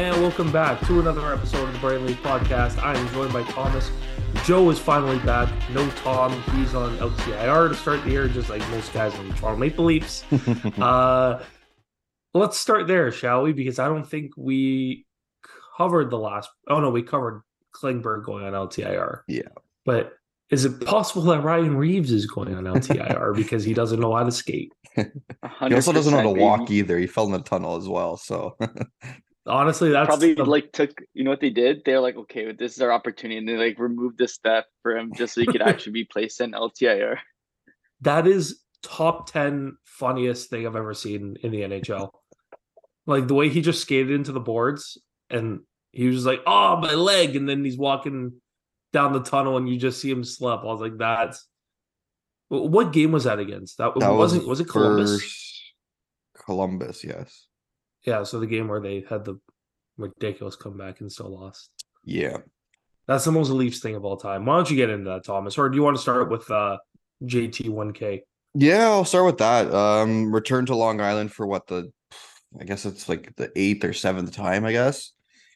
And welcome back to another episode of the Burning Leaf Podcast. I am joined by Thomas. Joe is finally back. No Tom. He's on LTIR to start the year, just like most guys on the Toronto Maple Leafs. uh, let's start there, shall we? Because I don't think we covered the last. Oh no, we covered Klingberg going on LTIR. Yeah. But is it possible that Ryan Reaves is going on LTIR because he doesn't know how to skate? He also doesn't know how to walk either. He fell in the tunnel as well. So Honestly, that's Probably the- like took you know what they did? They're like, okay, this is our opportunity, and they like removed this step for him just so he could actually be placed in LTIR. that is top 10 funniest thing I've ever seen in the NHL. Like the way he just skated into the boards and he was just like, oh, my leg. And then he's walking down the tunnel and you just see him slip. I was like, that's what game was that against? That, that wasn't, was it Columbus? Columbus, yes. Yeah. So the game where they had the ridiculous comeback and still lost. Yeah. That's the most Leafs thing of all time. Why don't you get into that, Thomas? Or do you want to start with uh, JT1K? Yeah, I'll start with that. Um, return to Long Island for what the, I guess it's like the eighth or seventh time, I guess.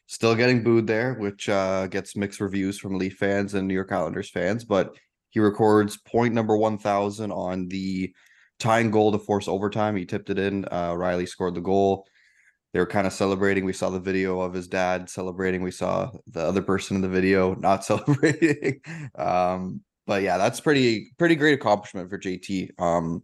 Still getting booed there, which uh gets mixed reviews from Leaf fans and New York Islanders fans. But he records point number one thousand on the tying goal to force overtime. He tipped it in. Uh, Rielly scored the goal. They were kind of celebrating. We saw the video of his dad celebrating. We saw the other person in the video not celebrating. um, but yeah, that's pretty pretty great accomplishment for JT. Um,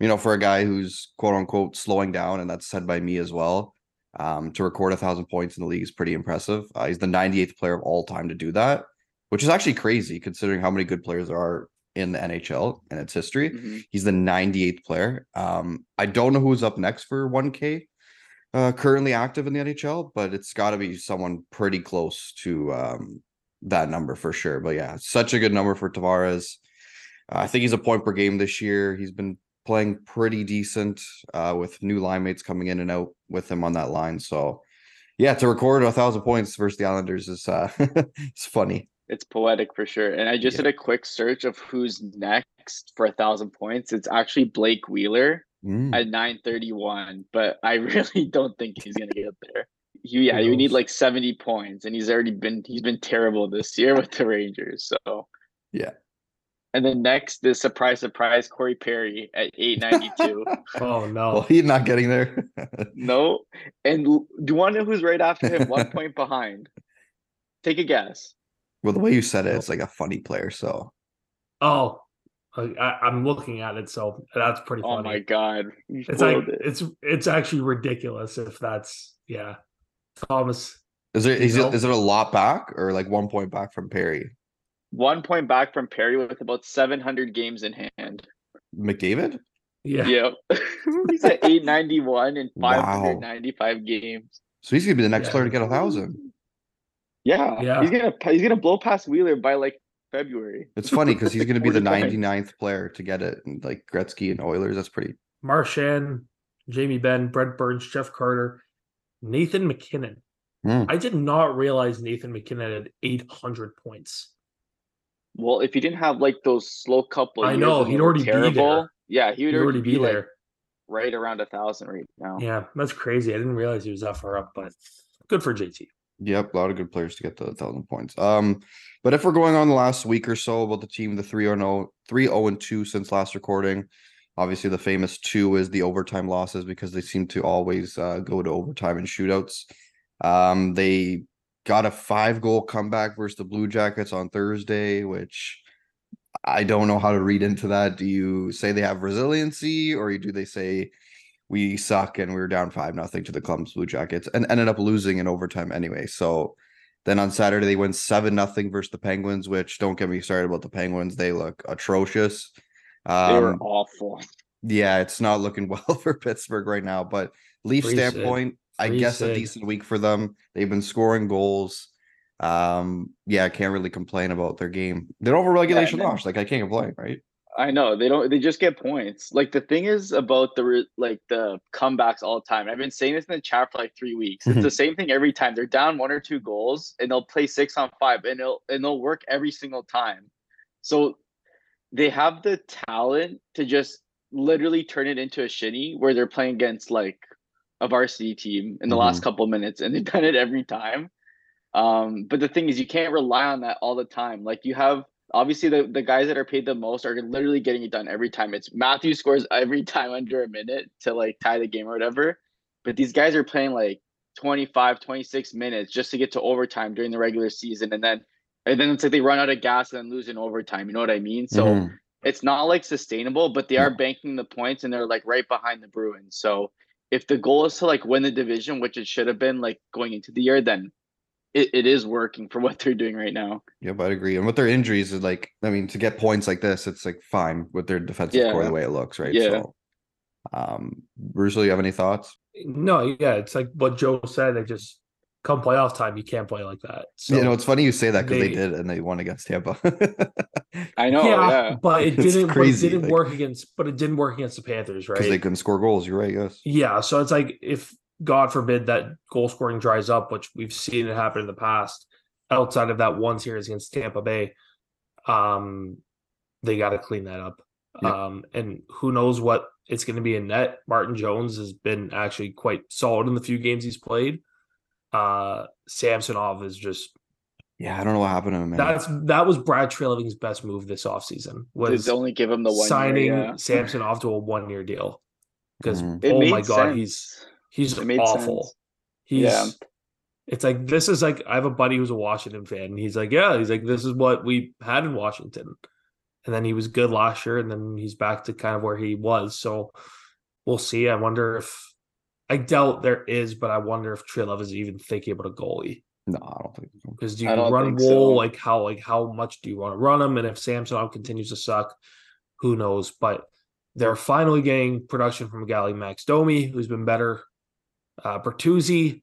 you know, for a guy who's quote unquote slowing down, and that's said by me as well. Um, to record a thousand points in the league is pretty impressive. Uh, he's the 98th player of all time to do that, which is actually crazy considering how many good players there are in the NHL and its history. Mhm. He's the 98th player. Um, I don't know who's up next for 1K uh, currently active in the NHL, but it's got to be someone pretty close to um, that number for sure. But yeah, such a good number for Tavares. Uh, I think he's a point per game this year. He's been playing pretty decent uh, with new line mates coming in and out with him on that line. So yeah, to record a thousand points versus the Islanders is uh, it's funny. It's poetic for sure. And I just Yeah. did a quick search of who's next for a thousand points. It's actually Blake Wheeler Mm. at 931, but I really don't think he's gonna get there. You, yeah, you need like 70 points, and he's already been he's been terrible this year with the Rangers. So Yeah. And then next is surprise, surprise, Corey Perry at 892. Oh, no. Well, he's not getting there. no. And do you want to know who's right after him? One point behind. Take a guess. well, the way you said it, it's like a funny player. So Oh, I, I- I'm looking at it, so that's pretty oh funny. Oh my god. You It's like it. it's it's actually ridiculous if that's yeah. Thomas, is there is No. it is it a lot back or like one point back from Perry? one point back from Perry with about 700 games in hand. McDavid? yeah, Yep. He's at 891 in Wow. 595 games. So he's gonna be the next Yeah. player to get a thousand. Yeah. Yeah. He's gonna he's gonna blow past Wheeler by like February. It's funny because he's gonna be the 40 points. 99th player to get it. And like Gretzky and Oilers, that's pretty Marchand, Jamie Benn, Brent Burns, Jeff Carter, Nathan MacKinnon. Hmm. I did not realize Nathan MacKinnon had 800 points. Well, if he didn't have like those slow couple, I know, when he'd they were already be there. Yeah, he would He'd already, be, like there. right around a thousand right now. Yeah, that's crazy. I didn't realize he was that far up, but good for JT. Yep, a lot of good players to get the thousand points. Um, but if we're going on the last week or so about the team, the 3 0 3 0 and 2 since last recording, obviously the famous two is the overtime losses because they seem to always uh, go to overtime and shootouts. Um, they got a five goal comeback versus the Blue Jackets on Thursday, which I don't know how to read into that. Do you say they have resiliency or do they say we suck and we were down five nothing to the Columbus Blue Jackets and ended up losing in overtime anyway. So then on Saturday they win seven nothing versus the Penguins, which don't get me started about the Penguins. They look atrocious. They were Um, awful. yeah, it's not looking well for Pittsburgh right now. But Leaf Pretty standpoint, I Pretty guess a decent week for them. They've been scoring goals. Um, yeah, I can't really complain about their game. They're over regulation man. loss. Like I can't complain, right? I know they don't. They just get points. Like the thing is about the re- like the comebacks all the time. I've been saying this in the chat for like three weeks. It's the same thing every time. They're down one or two goals, and they'll play six on five, and it'll and they'll work every single time. So they have the talent to just literally turn it into a shinny where they're playing against like a varsity team in the last couple of minutes, and they've done it every time. Um, but the thing is, you can't rely on that all the time. Like you have obviously the, the guys that are paid the most are literally getting it done every time. It's Matthew scores every time under a minute to like tie the game or whatever. But these guys are playing like 25, 26 minutes just to get to overtime during the regular season. And then and then it's like they run out of gas and then lose in overtime. You know what I mean? So Mhm. it's not like sustainable, but they are banking the points and they're like right behind the Bruins. So if the goal is to like win the division, which it should have been like going into the year, then it, it is working for what they're doing right now. Yep, I'd agree. And with their injuries, is like, I mean, to get points like this, it's like fine with their defensive core the way it looks, right? Yeah. So, um, Bruce, do you have any thoughts? No, yeah, it's like what Joe said. They just come playoff time, you can't play like that. So you know, it's funny you say that because they, they- did and they won against Tampa. I know, yeah, yeah. but it didn't. crazy, it didn't like- work against. But it didn't work against the Panthers, right? Because they couldn't score goals. You're right, yes. Yeah, so it's like if God forbid that goal scoring dries up, which we've seen it happen in the past, outside of that one series against Tampa Bay, um, they got to clean that up. Yeah. Um, and who knows what it's going to be in net. Martin Jones has been actually quite solid in the few games he's played. Uh, Samsonov is just Yeah, I don't know what happened to him, man. that's that was Brad Treliving's best move this offseason was They only give him the one signing year, yeah. Samsonov to a one year deal because Mhm. Oh my god sense. He's It made awful. sense. He's Yeah. it's like this is like I have a buddy who's a Washington fan, and he's like, Yeah, he's like, this is what we had in Washington. And then he was good last year, and then he's back to kind of where he was. So we'll see. I wonder if I doubt there is, but I wonder if Trilov is even thinking about a goalie. no, I don't think so. Because do you run Woll so. like how like how much do you want to run him? And if Samsonov continues to suck, who knows? But they're finally getting production from a guy like Max Domi, who's been better. Uh Bertuzzi,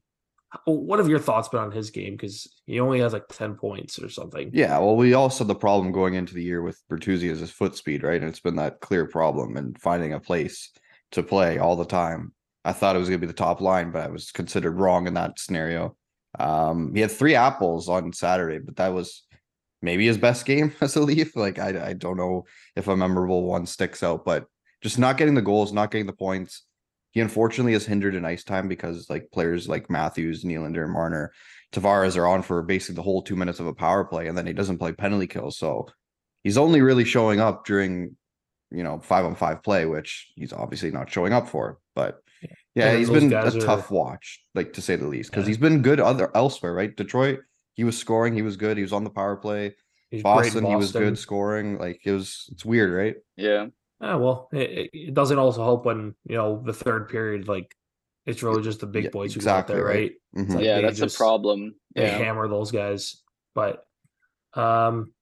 what have your thoughts been on his game? Because he only has like 10 points or something. Yeah, well, we also the problem going into the year with Bertuzzi is his foot speed, right? And it's been that clear problem and finding a place to play all the time. I thought it was going to be the top line, but I was considered wrong in that scenario. Um, he had three apples on Saturday, but that was maybe his best game as a Leaf. Like I, I don't know if a memorable one sticks out, but just not getting the goals, not getting the points. He unfortunately is hindered in ice time because like players like Matthews, Nylander, and Marner Tavares are on for basically the whole two minutes of a power play, and then he doesn't play penalty kills. So he's only really showing up during, you know, five on five play, which he's obviously not showing up for. But yeah, And he's those been a are- tough watch, like to say the least, because Yeah. he's been good other elsewhere, right? Detroit, he was scoring, he was good, he was on the power play. He's great in Boston, he was good scoring. Like it was, it's weird, right? Yeah. Ah, well, it, it- it doesn't also help when, you know, the third period, like it's really just the big Yeah, boys who go out there, right. right? Mhm. like yeah, they that's just- the problem. they Yeah. hammer those guys. But um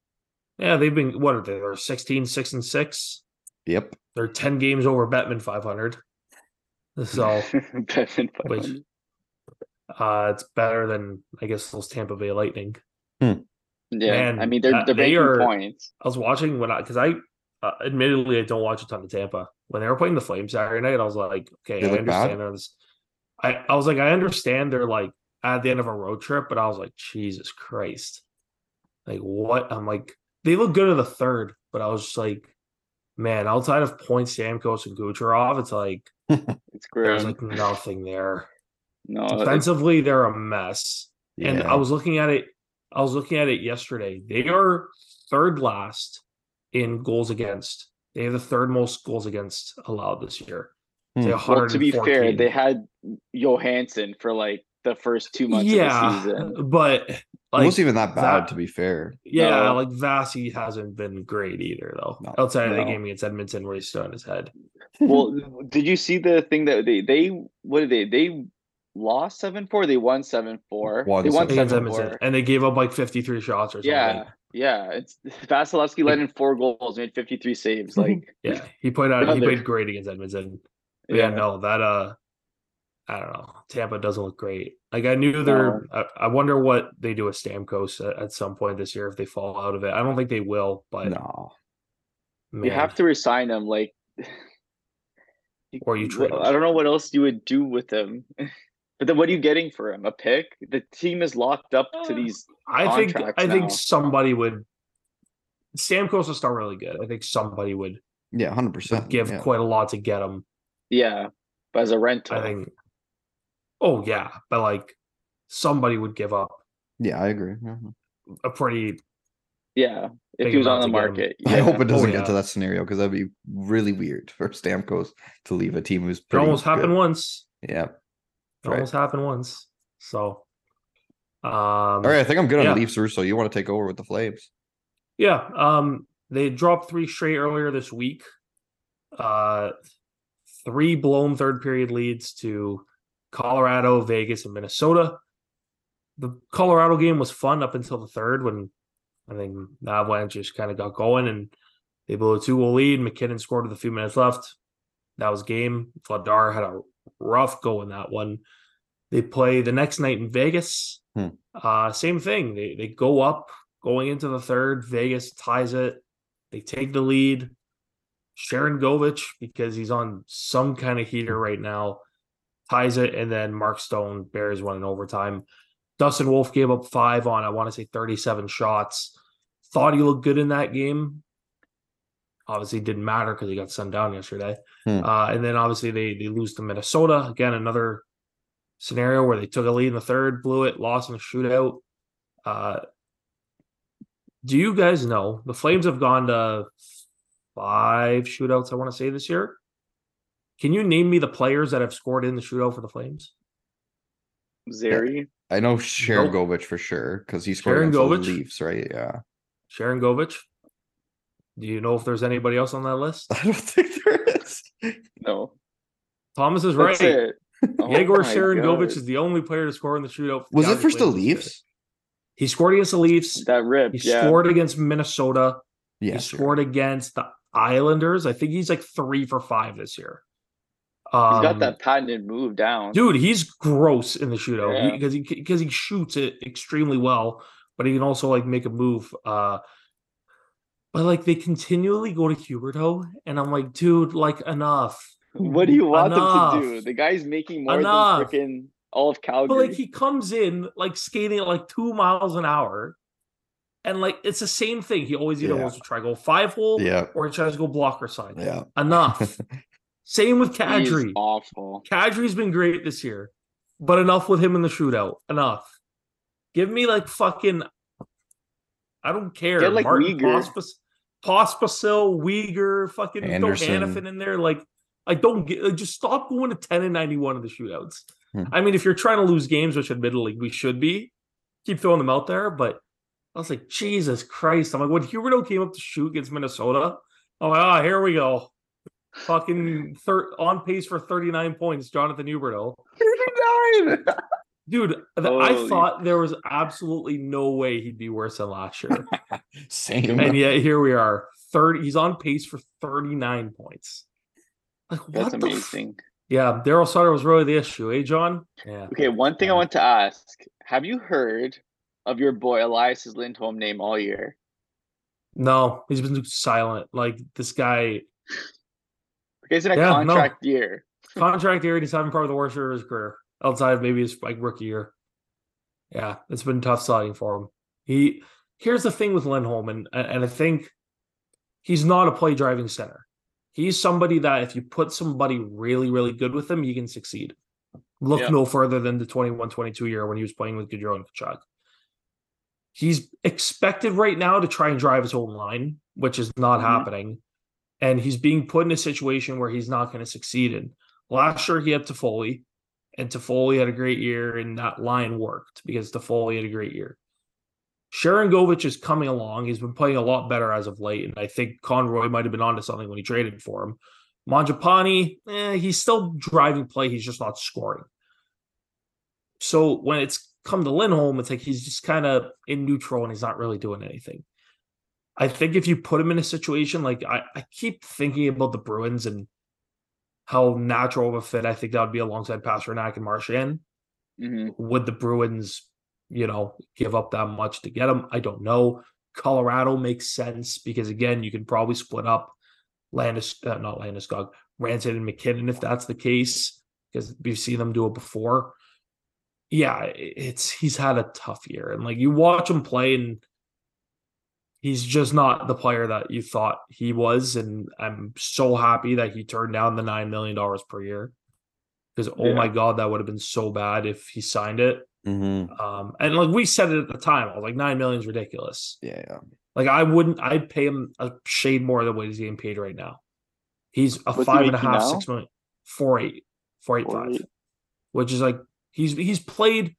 yeah, they've been what are they? They're 16, 6 and 6. Yep. They're 10 games over Bettman 500. So Bevan which 500. uh it's better than I guess those Tampa Bay Lightning. yeah. man, I mean, they're uh, they're they making are- points. I was watching when I because I uh, admittedly I don't watch a ton of Tampa. When they were playing the Flames Saturday night, I was like, okay, They I look bad? understand there's I, I was like, I understand they're like at the end of a road trip, but I was like, Jesus Christ. Like what? I'm like, they look good at the third, but I was just like, man, outside of Point Stamkos and Kucherov, it's like It's great. there's grim. like nothing there. no, it's- Defensively, they're a mess. And I was looking at it. I was looking at it yesterday. They are third last in goals against. They have the third most goals against allowed this year. Hmm. have well, to be fair, they had Johansson for like the first two months yeah, of the season. but it like wasn't even that bad, that- to be fair. yeah, No. like Vasi hasn't been great either though. No, Outside of the game against Edmonton where he stood on his head. well, did you see the thing that they they what did they they lost seven four? They won seven four. Won They won 7-4. Against Edmonton, four. and they gave up like 53 shots or something. Yeah, yeah. It's Vasilevskiy let in four goals, made fifty three saves. Like Yeah, he played out. He played great against Edmonton. But yeah, no, that uh, I don't know. Tampa doesn't look great. Like I knew they're. I, I wonder what they do with Stamkos at, at some point this year if they fall out of it. I don't think they will, but No. you have to resign him. Like, Or you trade I don't know what else you would do with him. But then, what are you getting for him? A pick? The team is locked up to Uh, these. I think contracts I think somebody would. Stamkos will start really good. I think somebody would, Yeah, hundred percent. give yeah. quite a lot to get him. Yeah, but as a rental, I think. Oh yeah, but like somebody would give up Yeah, I agree. A pretty Yeah, if he was on the to get him. market. I hope it doesn't Oh, get to that scenario because that'd be really weird for Stamkos to leave a team who's it pretty almost happened once. Yeah. It Right. almost happened once. So um All right, I think I'm good on yeah. Leafs, Russo. You want to take over with the Flames? Yeah, um, they dropped three straight earlier this week. Uh, three blown third period leads to Colorado, Vegas, and Minnesota. The Colorado game was fun up until the third when I think the Avalanche just kind of got going and they blew a 2 0 lead. MacKinnon scored with a few minutes left. That was game. Vladar had a rough go in that one. They play the next night in Vegas. Hmm. Uh, same thing. They they go up going into the third. Vegas ties it. They take the lead. Sharangovich, because he's on some kind of heater right now, ties it, and then Mark Stone bears one in overtime. Dustin Wolf gave up five on, I want to say, 37 shots. Thought he looked good in that game. Obviously, didn't matter because he got sent down yesterday. Hmm. Uh, and then obviously they they lose to Minnesota. Again, another scenario where they took a lead in the third, blew it, lost in a shootout. Uh, do you guys know the Flames have gone to five shootouts? I want to say this year. Can you name me the players that have scored in the shootout for the Flames? Zary. I know Sharon Nope. Govich for sure because he scored Sharon against the Govich? Leafs, right? Yeah. Sharangovich. Do you know if there's anybody else on that list? I don't think there is. No. Thomas is right. That's it. Oh Yegor my Sharon God. Is the only player to score in the shootout. for the Was it Calgary first the Flames this year. Leafs? He scored against the Leafs. that rip. He yeah. scored against Minnesota. Yeah. he sure. scored against the Islanders. I think he's like three for five this year. He's got that patented move down. dude. He's gross in the shootout Yeah. because he because he shoots it extremely well, but he can also like make a move. Uh, but like they continually go to Huberdeau, and I'm like, dude, like enough. What do you want them to do? The guy's making more Enough. than freaking all of Calgary. But like he comes in like skating at like two miles an hour, and like it's the same thing. He always either Yeah. wants to try go five hole Yeah. or he tries to go blocker side. Yeah. Enough. Same with Kadri. awful. Kadri's been great this year, but enough with him in the shootout. Enough. Give me like fucking. I don't care. Get, like, Martin Weegar. Pospisil, Weegar, fucking Andersson. throw Hanifin in there. Like, I don't get. Like, just stop going to ten and ninety one of the shootouts. Hmm. I mean, if you're trying to lose games, which admittedly we should be, keep throwing them out there. But I was like, Jesus Christ! I'm like, when Huberdeau came up to shoot against Minnesota, I'm like, ah, here we go. Fucking thir- on pace for 39 points, Jonathan Huberdeau. Dude, th- I thought there was absolutely no way he'd be worse than last year. Same. and yet here we are. 30 he's on pace for 39 points. Like That's the f- amazing. yeah, Daryl Sutter was really the issue, eh, John? Yeah. Okay, one thing I want to ask: Have you heard of your boy Elias's Lindholm name all year? No, he's been silent. Like this guy, He's in a Yeah, no. contract year. contract year, and he's having probably the worst year of his career. Outside of maybe his like rookie year. Yeah, it's been tough sledding for him. He here's the thing with Lindholm, and and I think he's not a play driving center. He's somebody that if you put somebody really, really good with him, he can succeed. Look Yeah. no further than the 21 22 year when he was playing with Gaudreau and Tkachuk. He's expected right now to try and drive his own line, which is not Mhm. happening. And he's being put in a situation where he's not going to succeed in. Last year, he had Toffoli, and Toffoli had a great year, and that line worked because Toffoli had a great year. Sharangovich is coming along. He's been playing a lot better as of late, and I think Conroy might have been onto something when he traded for him. Mangiapane, eh, he's still driving play. He's just not scoring. So when it's come to Lindholm, it's like he's just kind of in neutral and he's not really doing anything. I think if you put him in a situation like I, I keep thinking about the Bruins and how natural of a fit I think that would be alongside Pastrnak and Marchand. hmm Would the Bruins, you know, give up that much to get him? I don't know. Colorado makes sense because again, you can probably split up Landis, uh, not Landeskog, Ranson and MacKinnon if that's the case because we've seen them do it before. Yeah, it's he's had a tough year, and like you watch him play, and he's just not the player that you thought he was. And I'm so happy that he turned down the nine million dollars per year because oh Yeah. my god, that would have been so bad if he signed it. Mhm. Um, and like we said it at the time, I was like nine million is ridiculous. Yeah, yeah. Like I wouldn't, I'd pay him a shade more than what he's getting paid right now. He's a What's he and a half, now? six million, four eight, four eight Four five, eight. which is like he's he's played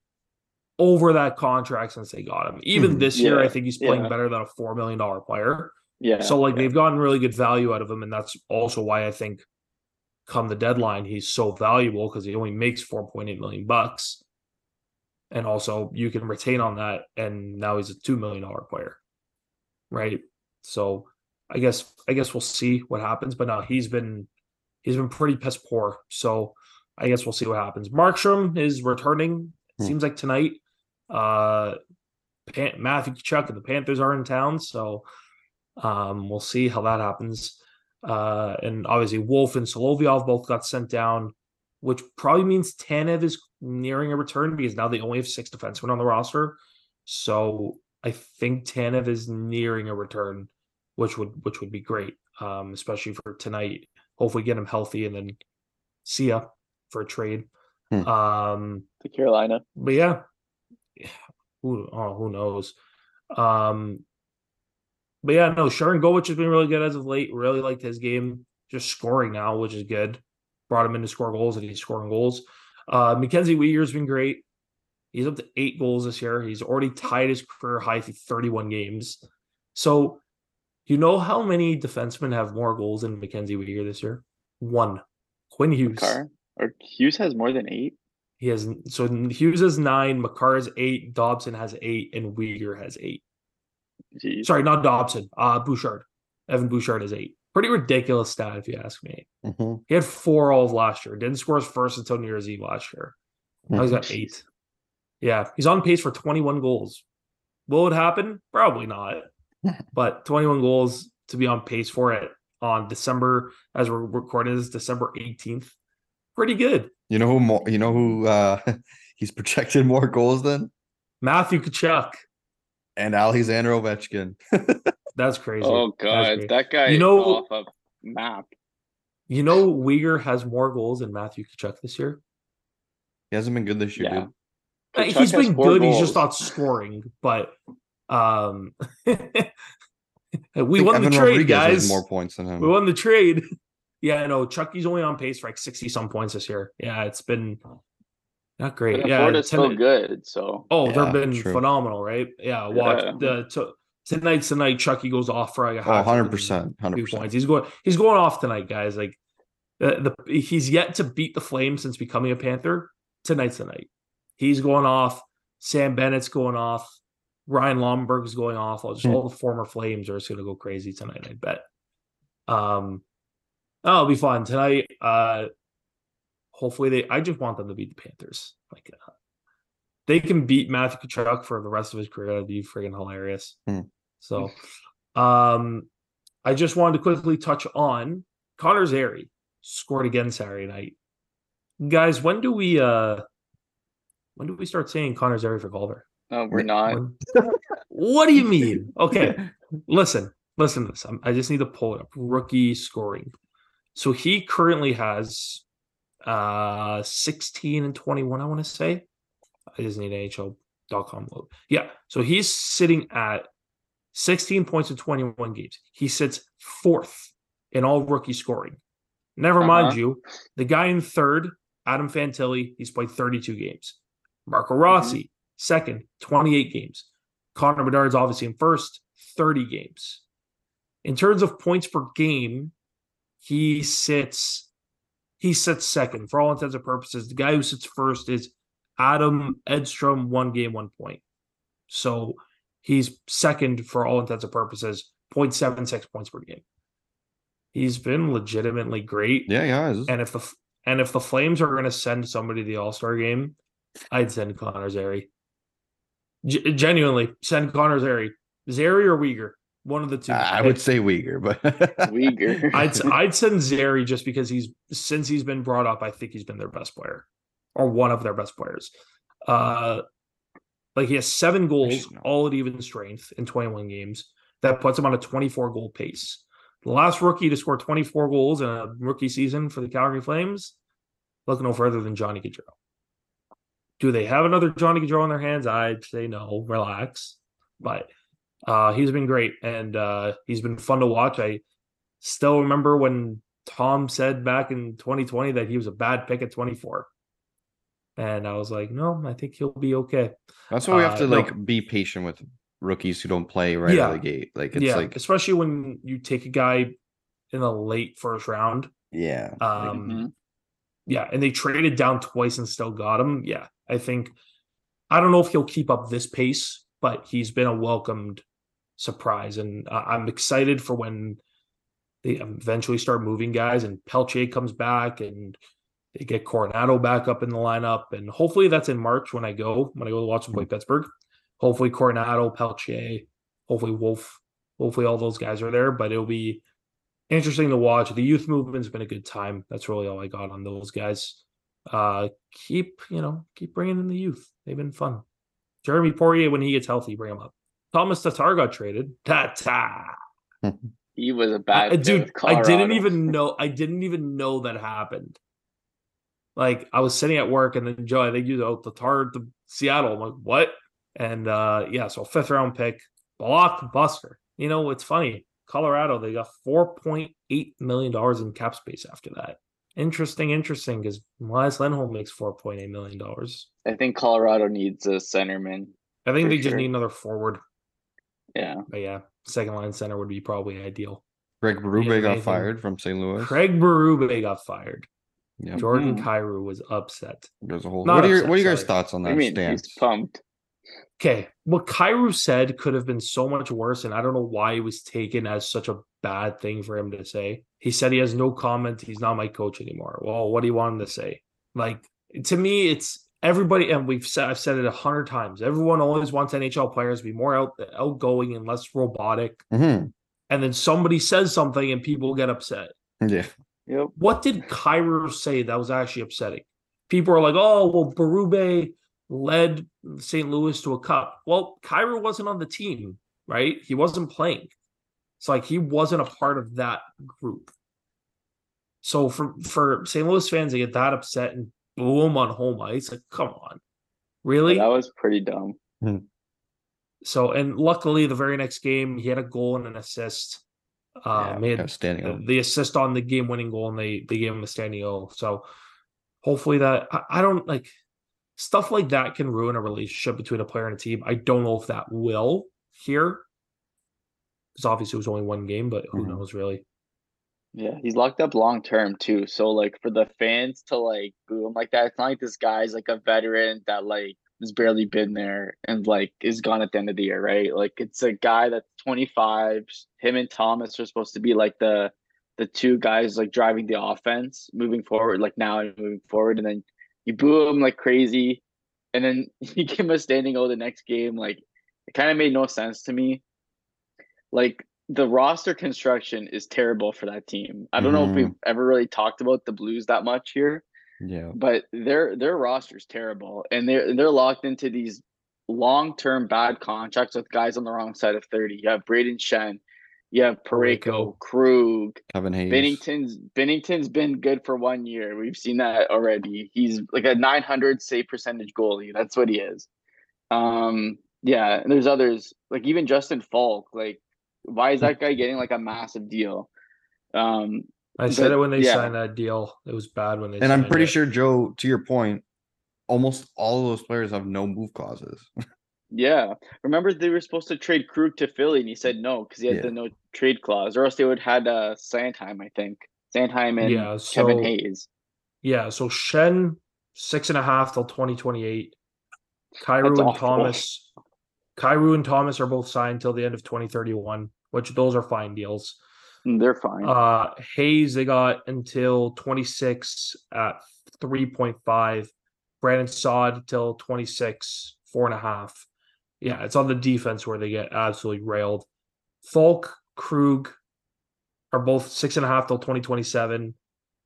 over that contract since they got him. Even Mhm. this year, I think he's playing yeah. better than a four million dollar player. Yeah. so like yeah. they've gotten really good value out of him, and that's also why I think come the deadline he's so valuable because he only makes four point eight million bucks, and also you can retain on that, and now he's a two million dollar player, right? So I guess I guess we'll see what happens, but now he's been he's been pretty piss poor. So I guess we'll see what happens. Markstrom is returning. Hmm. Seems like tonight. Uh, Pan- Matthew Tkachuk and the Panthers are in town, so um, we'll see how that happens. Uh, and obviously, Wolf and Solovyov both got sent down, which probably means Tanev is nearing a return because now they only have six defensemen on the roster. So I think Tanev is nearing a return, which would which would be great, um, especially for tonight. Hopefully, get him healthy and then see ya for a trade. Hmm. Um, to Carolina. but yeah, who oh who knows? Um, but yeah, no, Sharangovich has been really good as of late. Really liked his game, just scoring now, which is good. Brought him in to score goals, and he's scoring goals. Uh, MacKenzie Weegar's been great. He's up to eight goals this year. He's already tied his career high through 31 games. So, you know how many defensemen have more goals than MacKenzie Weegar this year? One. Quinn Hughes. Or Hughes has more than eight. He has so Hughes has nine, Makar has eight, Dobson has eight, and Weegar has eight. Jeez. Sorry, not Dobson. Uh Bouchard. Evan Bouchard has eight. Pretty ridiculous stat if you ask me. Mhm. He had four all of last year. Didn't score his first until New Year's Eve last year. Now he's got eight. Yeah, he's on pace for 21 goals. Will it happen? Probably not. but 21 goals to be on pace for it on December, as we're recording this, December 18th. Pretty good. You know who? More, you know who? uh He's projected more goals than Matthew Tkachuk. and Alexander Ovechkin. That's crazy. Oh god, crazy. that guy You know- off a map. You know, Weegar has more goals than Matthew Tkachuk this year. He hasn't been good this year, Yeah. dude. Tkachuk He's has been four good. He's just not scoring. But um, we think won Evan the trade, Rodrigues has guys. more points than him. We won the trade. Yeah, no, Chucky's only on pace for like sixty some points this year. Yeah, it's been not great. then Yeah, Florida's still good, so Oh, Yeah, they've been true. phenomenal, right? Yeah, watch Yeah. the to, tonight's tonight. Chucky goes off for like a Oh, 100 percent, hundred points. He's going. He's going off tonight, guys. Like the, the he's yet to beat the Flames since becoming a Panther. Tonight's the night. He's going off. Sam Bennett's going off. Ryan Lomberg's going off. All, just Hmm. all the former Flames are just going to go crazy tonight. I bet. Um, oh, it'll be fun tonight. Uh, hopefully they. I just want them to beat the Panthers. Like, uh, they can beat Matthew Tkachuk for the rest of his career. That'd be friggin' hilarious. Hmm. So, um, I just wanted to quickly touch on Connor Zary scored again Saturday night. Guys, when do we uh when do we start saying Connor Zary for Calder? no, we're not. When- what do you mean? Okay, listen, listen to this. I'm, I just need to pull it up. Rookie scoring. So he currently has uh 16 and 21, I want to say. I just need NHL.com load. Yeah. So he's sitting at 16 points in 21 games. He sits fourth in all rookie scoring. Never mind Uh-huh. you, the guy in third, Adam Fantilli, he's played 32 games. Marco Rossi, second, 28 games. Connor Bedard's obviously in first, 30 games. In terms of points per game, he sits he sits second for all intents and purposes. The guy who sits first is Adam Edstrom, one game, one point. So he's second for all intents and purposes, 0.76 points per game. He's been legitimately great. Yeah, he it's- And if the and if the Flames are going to send somebody to the All Star game, I'd send Connor Zary. G- genuinely, send Connor Zary, Zary or Weegar, one of the two. I would say Weegar, but Weegar. I'd I'd send Zary just because he's since he's been brought up, I think he's been their best player or one of their best players. Uh, like he has seven goals, all at even strength in 21 games. That puts him on a 24 goal pace. The last rookie to score 24 goals in a rookie season for the Calgary Flames, look no further than Johnny Gaudreau. Do they have another Johnny Gaudreau in their hands? I'd say no. Relax, but uh, he's been great and uh, he's been fun to watch. I still remember when Tom said back in 2020 that he was a bad pick at 24. And I was like, no, I think he'll be okay. That's why we have Uh, to no. like be patient with rookies who don't play right out of the gate. Like it's yeah, like especially when you take a guy in the late first round. yeah. Um, Mhm. yeah, and they traded down twice and still got him. Yeah, I think I don't know if he'll keep up this pace, but he's been a welcomed surprise, and I- I'm excited for when they eventually start moving guys and Pelche comes back and they get Coronato back up in the lineup, and hopefully that's in March when I go when I go to watch them play Pittsburgh. Hopefully Coronato, Pelche, hopefully Wolf, hopefully all those guys are there, but it'll be interesting to watch. The youth movement's been a good time. That's really all I got on those guys. Uh, keep you know keep bringing in the youth. They've been fun. Jeremy Poirier when he gets healthy, bring him up. Tomas Tatar got traded. Ta-ta. He was a bad I- dude. I didn't even know. I didn't even know that happened. Like I was sitting at work and then Joe, I think you know Tatar to Seattle. I'm like, what? And uh yeah, so fifth round pick, blockbuster. You know, it's funny. Colorado, they got four point eight million dollars in cap space after that. Interesting, interesting, because Elias Lindholm makes four point eight million dollars. I think Colorado needs a centerman. I think For they just need another forward. Yeah. But yeah, second line center would be probably ideal. Craig Berube got anything- fired from St. Louis. Craig Berube got fired. Yeah. Jordan Mhm. Kyrou was upset. There's a whole. Not What are your upset, What are your guys' sorry. thoughts on I that mean, stance? he's pumped. Okay, what Kyrou said could have been so much worse, and I don't know why it was taken as such a bad thing for him to say. He said he has no comment. He's not my coach anymore. Well, what do you want him to say? Like to me, it's everybody, and we've said I've said it a hundred times. Everyone always wants NHL players to be more out, outgoing and less robotic. Mhm. And then somebody says something, and people get upset. Yeah. Yep. What did Kyrou say that was actually upsetting? People are like, "Oh, well, Berube led St. Louis to a cup." Well, Kyrou wasn't on the team, right? He wasn't playing. It's like he wasn't a part of that group. So for for St. Louis fans to get that upset and boo him on home ice, like, come on, really? That was pretty dumb. So, and luckily, the very next game, he had a goal and an assist. Um, he had yeah, standing the, the assist on the game winning goal and they they gave him a standing O. So hopefully that I, I don't like stuff like that can ruin a relationship between a player and a team. I don't know if that will here. Because obviously it was only one game, but who Mhm. knows really. Yeah, he's locked up long term too. So like for the fans to like boo him like that, it's not like this guy's like a veteran that like has barely been there and like is gone at the end of the year, right? Like it's a guy that's 25. Him and Thomas are supposed to be like the the two guys like driving the offense moving forward, like now and moving forward, and then you boo him like crazy, and then you give him a standing O the next game. Like it kind of made no sense to me. Like the roster construction is terrible for that team. I don't know if we've mm-hmm. ever really talked about the Blues that much here, Yeah. but their their roster's terrible, and they're they're locked into these long term bad contracts with guys on the wrong side of thirty. You have Brayden Schenn, you have Parayko, Krug, Kevin Hayes. Binnington's Binnington's been good for one year. We've seen that already. He's like a 900 save percentage goalie. That's what he is. Um, yeah, and there's others like even Justin Faulk. Like, why is that guy getting like a massive deal? Um, I said But, it when they yeah. signed that deal. It was bad when they And I'm pretty it. sure Joe, to your point, almost all of those players have no move clauses. yeah, remember they were supposed to trade Krug to Philly, and he said no because he had Yeah. the no trade clause, or else they would had uh Sanheim, I think. Sanheim and Yeah, Kevin so- Hayes. Yeah, so Schenn six and a half till twenty twenty eight. Kyrou That's and awful. Thomas, Kyrou and Thomas are both signed till the end of twenty thirty one, which those are fine deals. Mm, They're fine. Uh Hayes they got until twenty six at three point five. Brandon Saad till twenty six, four and a half. Yeah, it's on the defense where they get absolutely railed. Faulk, Krug are both six and a half till twenty twenty seven,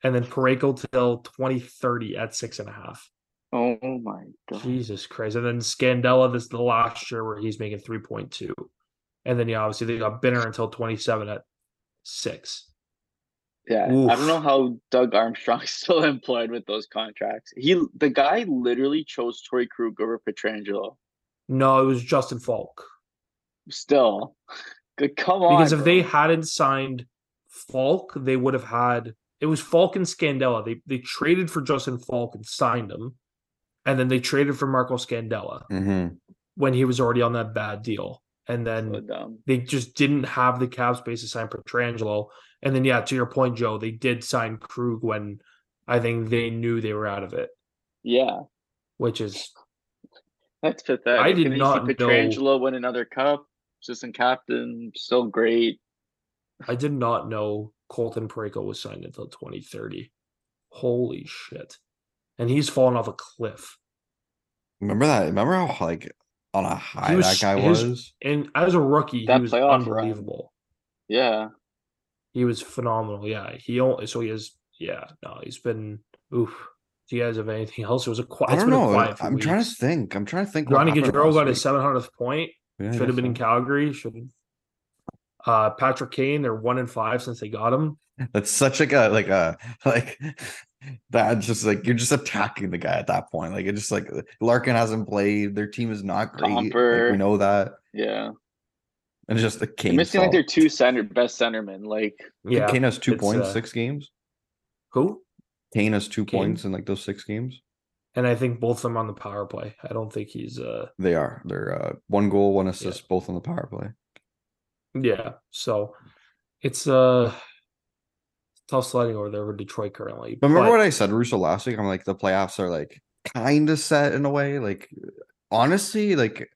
and then Parayko till twenty thirty at six and a half. oh my god. Jesus Christ! And then Scandella, this is the last year where he's making three point two, and then yeah, obviously they got Binner until twenty seven at six. Yeah, I don't know how Doug Armstrong's still employed with those contracts. He, the guy, literally chose Torey Krug over Pietrangelo. No, it was Justin Faulk. Still, good. Come on, Because if they hadn't signed Faulk, they would have had it was Faulk and Scandella. They they traded for Justin Faulk and signed him, and then they traded for Marco Scandella Mhm. when he was already on that bad deal. And then so they just didn't have the cap space to sign Pietrangelo. And then yeah, to your point, Joe, they did sign Krug when I think they knew they were out of it, Yeah, which is that's pathetic. I did and not see know- Pietrangelo win another cup, assistant captain, still great. I did not know Colton Parayko was signed until 2030. Holy shit. And he's fallen off a cliff. Remember that? Remember how like on a high was- that guy his- was? And as a rookie, That he was playoff run. unbelievable. Yeah, He was phenomenal. Yeah. He only so he has yeah, no, he's been oof. Do you guys have anything else? It was a quiet I don't know. I'm trying to think. I'm trying to think. Ronnie Johnny happened Gaudreau last got his 700th point. Yeah, Should have guess been in. Calgary. Should uh Patrick Kane, they're one in five since they got him. That's such like a like a like that. Just like you're just attacking the guy at that point. Like it's just like Larkin hasn't played. Their team is not great. Like, we know that. yeah. And it's just the They're Kane. missing like their two center best centermen. Like, Yeah. Kane has two points, uh, six games. Who? Kane has two Kane? points in like those six games. And I think both of them on the power play. I don't think he's uh They are. They're uh, one goal, one assist, both on the power play. yeah. So it's uh tough sledding over there with Detroit currently. But remember but- what I said, Russo, last week? I'm like the playoffs are like kind of set in a way. Like honestly, like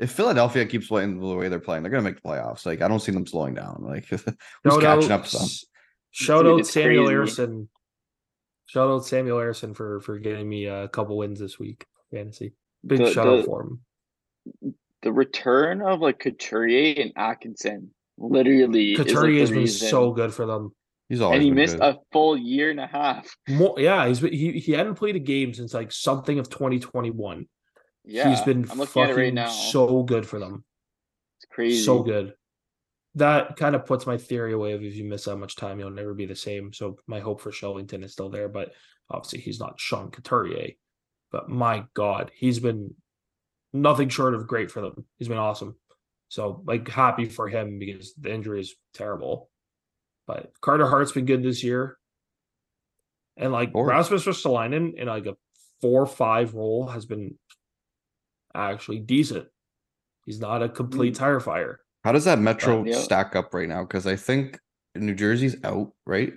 if Philadelphia keeps playing the way they're playing, they're gonna make the playoffs. Like I don't see them slowing down. Like who's Shout catching out- up to them? Shout Dude, out Samuel crazy. Harrison. Shout out Samuel Ersson for for getting me a couple wins this week. Fantasy. Big The- shout the- out for him. the return of like Couturier and Atkinson literally Couturier the has been reason. so good for them. He's always and he missed good. a full year and a half. More, yeah, he's been, he he hadn't played a game since like something of 2021. Yeah, he's been I'm looking at it fucking right now. so good for them. it's crazy. So good. That kind of puts my theory away of if you miss that much time, you'll never be the same. So my hope for Shellington is still there, but obviously he's not Sean Couturier. But my God, he's been nothing short of great for them. He's been awesome. So like happy for him because the injury is terrible. But Carter Hart's been good this year. And like course. Rasmus Ristolainen in like a four five role has been actually decent. He's not a complete Mm. tire fire. How does that Metro yeah. stack up right now? Because I think New Jersey's out, right?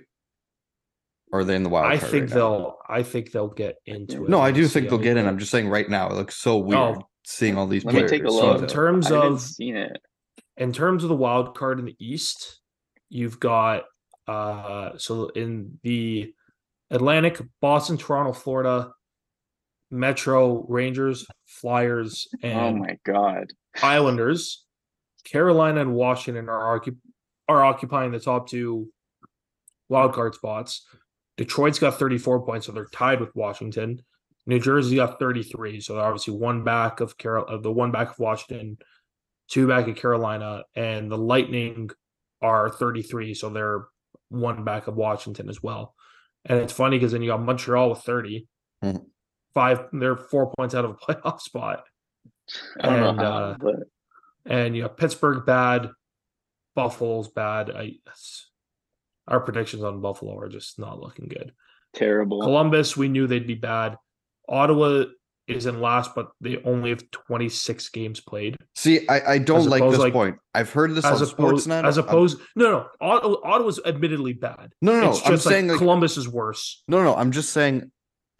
Or are they in the wild I card think right now? they'll. I think they'll get into it. No, I do see think how they'll they get in. go. I'm just saying right now it looks so weird Oh. seeing all these Let me players. take a So look. in terms I haven't of seen it. in terms of the wild card in the East, you've got uh so in the Atlantic, Boston, Toronto, Florida, Metro, Rangers, Flyers, and Oh and my god. Islanders, Carolina and Washington are occup- are occupying the top two wild card spots. Detroit's got 34 points, so they're tied with Washington. New Jersey got 33, so they're obviously one back of Carol, uh, the one back of Washington, two back of Carolina, and the Lightning are 33, so they're one back of Washington as well. And it's funny because then you got Montreal with 30, Mhm. five, they're four points out of a playoff spot. I don't And, know how, uh, but and you got Pittsburgh bad, Buffalo's bad. I our predictions on Buffalo are just not looking good. terrible. Columbus, we knew they'd be bad. Ottawa is in last, but they only have 26 games played. See, I, I don't like this like- point. I've heard this As on opposed, Sportsnet. as I'm- opposed, no, no, Ottawa, Ottawa's admittedly bad. no, no, no. it's I'm just like saying like Columbus is worse. no, no. I'm just saying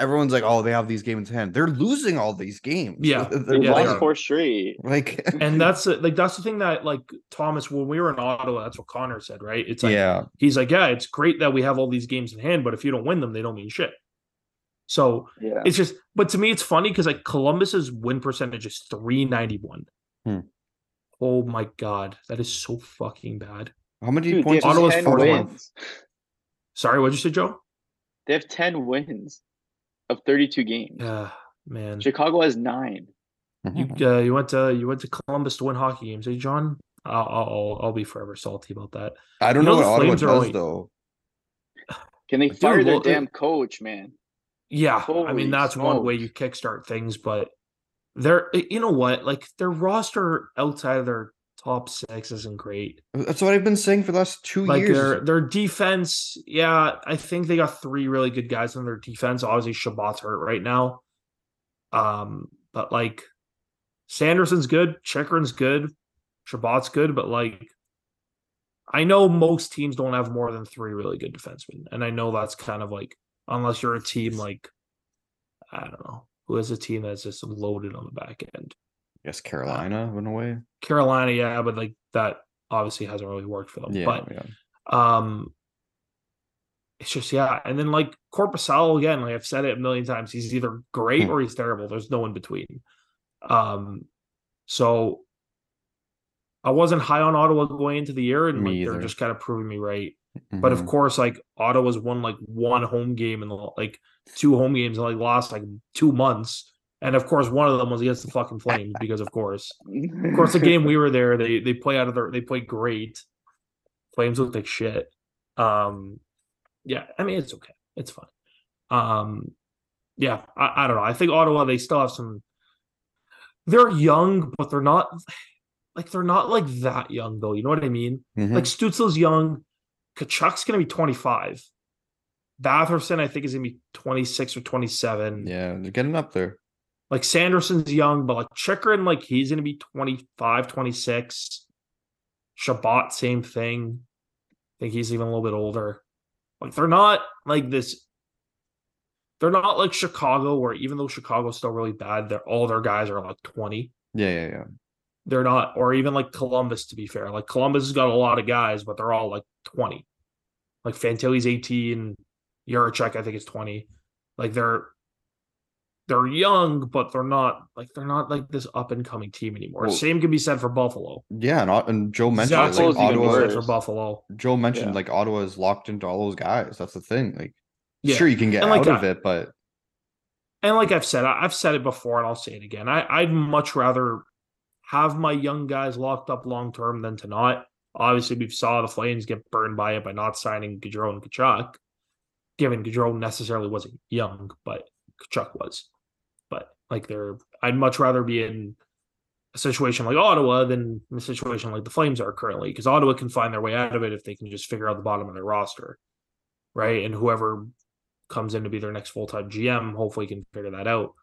everyone's like, oh, they have these games in hand. They're losing all these games. Yeah, They're They've yeah, they lost four straight. like And that's the- like that's the thing that like Thomas when we were in Ottawa, that's what Connor said, right? It's like yeah, he's like, yeah, it's great that we have all these games in hand, but if you don't win them, they don't mean shit. So Yeah. it's just, but to me, it's funny because like Columbus's win percentage is three ninety one. Hmm. Oh my god, that is so fucking bad. how many Dude, points? Ottawa's 10 fourth Ottawa? wins. Sorry, what'd you say, Joe? They have 10 wins of 32 games. Yeah, man. Chicago has nine. Mm-hmm. You uh, you went to you went to Columbus to win hockey games, hey John? I'll I'll, I'll be forever salty about that. I don't You know, know the what Ottawa Flames are does only- though. Can they Dude, fire their well, damn coach, man? Yeah, I mean that's one way you kickstart things, but they're eh, you know what, like their roster outside of their top six isn't great. That's what I've been saying for the last two Like years. their their defense, yeah, I think they got three really good guys on their defense. Obviously, Chabot's hurt right now. Um, but like Sanderson's good, Chychrun's good, Chabot's good, but like I know most teams don't have more than three really good defensemen, and I know that's kind of like unless you're a team like I don't know who has a team that's just loaded on the back end. I guess Carolina in a way. Carolina, yeah, but like that obviously hasn't really worked for them. Yeah, but yeah. um it's just yeah, and then like Korpisalo again, like I've said it a million times, he's either great Hmm. or he's terrible. There's no in between. Um so I wasn't high on Ottawa going into the year, and like, they're just kind of proving me right. But of Mhm. course, like Ottawa's won like one home game in the like two home games in like last like two months. And of course, one of them was against the fucking Flames because of course. Of course, the game we were there, they they play out of their they play great. Flames look like shit. Um yeah, I mean it's okay. It's fine. Um yeah, I, I don't know. I think Ottawa they still have some they're young, but they're not like they're not like that young though. You know what I mean? Mhm. Like Stützle's young. Tkachuk's gonna be 25. Batherson, I think, is gonna be 26 or 27. yeah, they're getting up there. Like Sanderson's young, but like Chychrun, like he's gonna be 25, 26. Chabot, same thing. I think he's even a little bit older. Like they're not like this. They're not like Chicago, where even though Chicago's still really bad, they're all their guys are like 20 Yeah, yeah, yeah. they're not, or even like Columbus, to be fair. Like Columbus has got a lot of guys, but they're all like 20. Like Fantilli's 18, Jiricek, I think is 20. Like they're they're young, but they're not like they're not like this up and coming team anymore. Well- Same can be said for Buffalo. Yeah, and, and Joe mentioned Exactly like Ottawa. for Buffalo. Joe mentioned Yeah. like Ottawa is locked into all those guys. That's the thing. Like, Yeah. sure you can get And, like, out of I- it, but And like I've said, I- I've said it before and I'll say it again. I, I'd much rather have my young guys locked up long term than to not. Obviously, we saw the Flames get burned by it by not signing Gaudreau and Tkachuk, given Gaudreau necessarily wasn't young, but Tkachuk was. Like they're I'd much rather be in a situation like Ottawa than in a situation like the Flames are currently, because Ottawa can find their way out of it if they can just figure out the bottom of their roster. Right. And whoever comes in to be their next full time GM, hopefully can figure that out.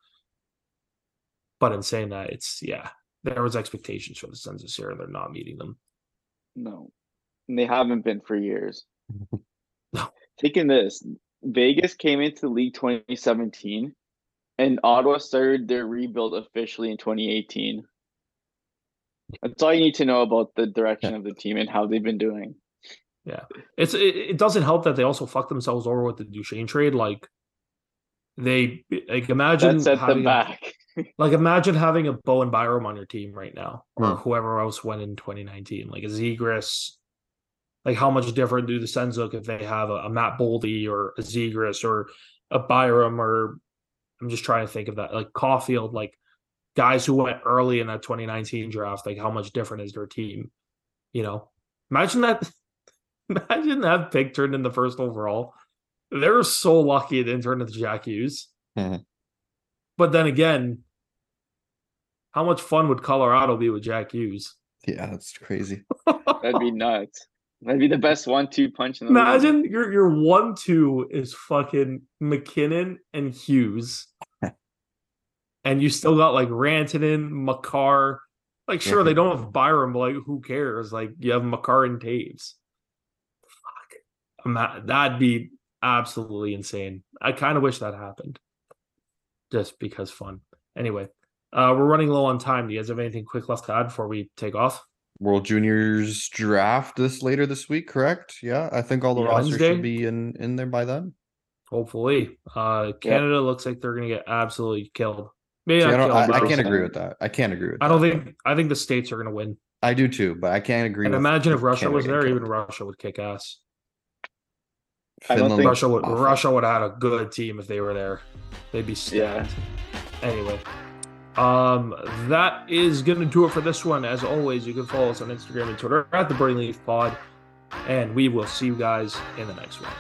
But in saying that, it's yeah, there was expectations for the Sens this year, and they're not meeting them. No, and they haven't been for years. No. Taking this, Vegas came into the league 2017, and Ottawa started their rebuild officially in 2018. That's all you need to know about the direction of the team and how they've been doing. Yeah, it's it, it doesn't help that they also fucked themselves over with the Duchene trade. Like they like imagine That set having them a- back. like imagine having a Bowen Byram on your team right now, or Hmm. whoever else went in 2019, like a Zegras. Like how much different do the Sens look if they have a, a Matt Boldy or a Zegras or a Byram or I'm just trying to think of that like Caulfield, like guys who went early in that 2019 draft. Like how much different is their team? You know, imagine that. Imagine that pick turned in the first overall. They're so lucky it didn't turn into Jack Hughes. Mhm. But then again, how much fun would Colorado be with Jack Hughes? yeah, that's crazy. That'd be nuts. That'd be the best one-two punch in the. Imagine your your one two is fucking MacKinnon and Hughes, and you still got like Rantanen, Makar. Like, sure, they don't have Byram, but like, who cares? Like, you have Makar and Toews. Fuck, Ima- that'd be absolutely insane. I kind of wish that happened, just because fun. Anyway, uh, we're running low on time. Do you guys have anything quick left to add before we take off? World Juniors draft this later this week, correct? Yeah, I think all the Yeah, rosters should be in in there by then. Hopefully, uh, Canada looks like they're gonna get absolutely killed. Maybe See, I, don't, killed, I, but I can't agree with that. I can't agree with I that. don't think. I think the states are gonna win. I do too, but I can't agree. And with imagine if Russia Canada was there, even. Russia would kick ass. I don't Finland think- Russia would. awful. Russia would have had a good team if they were there. They'd be Yeah. stacked. Anyway, um, that is gonna do it for this one. As always, you can follow us on Instagram and Twitter at the Burning Leaf Pod, and we will see you guys in the next one.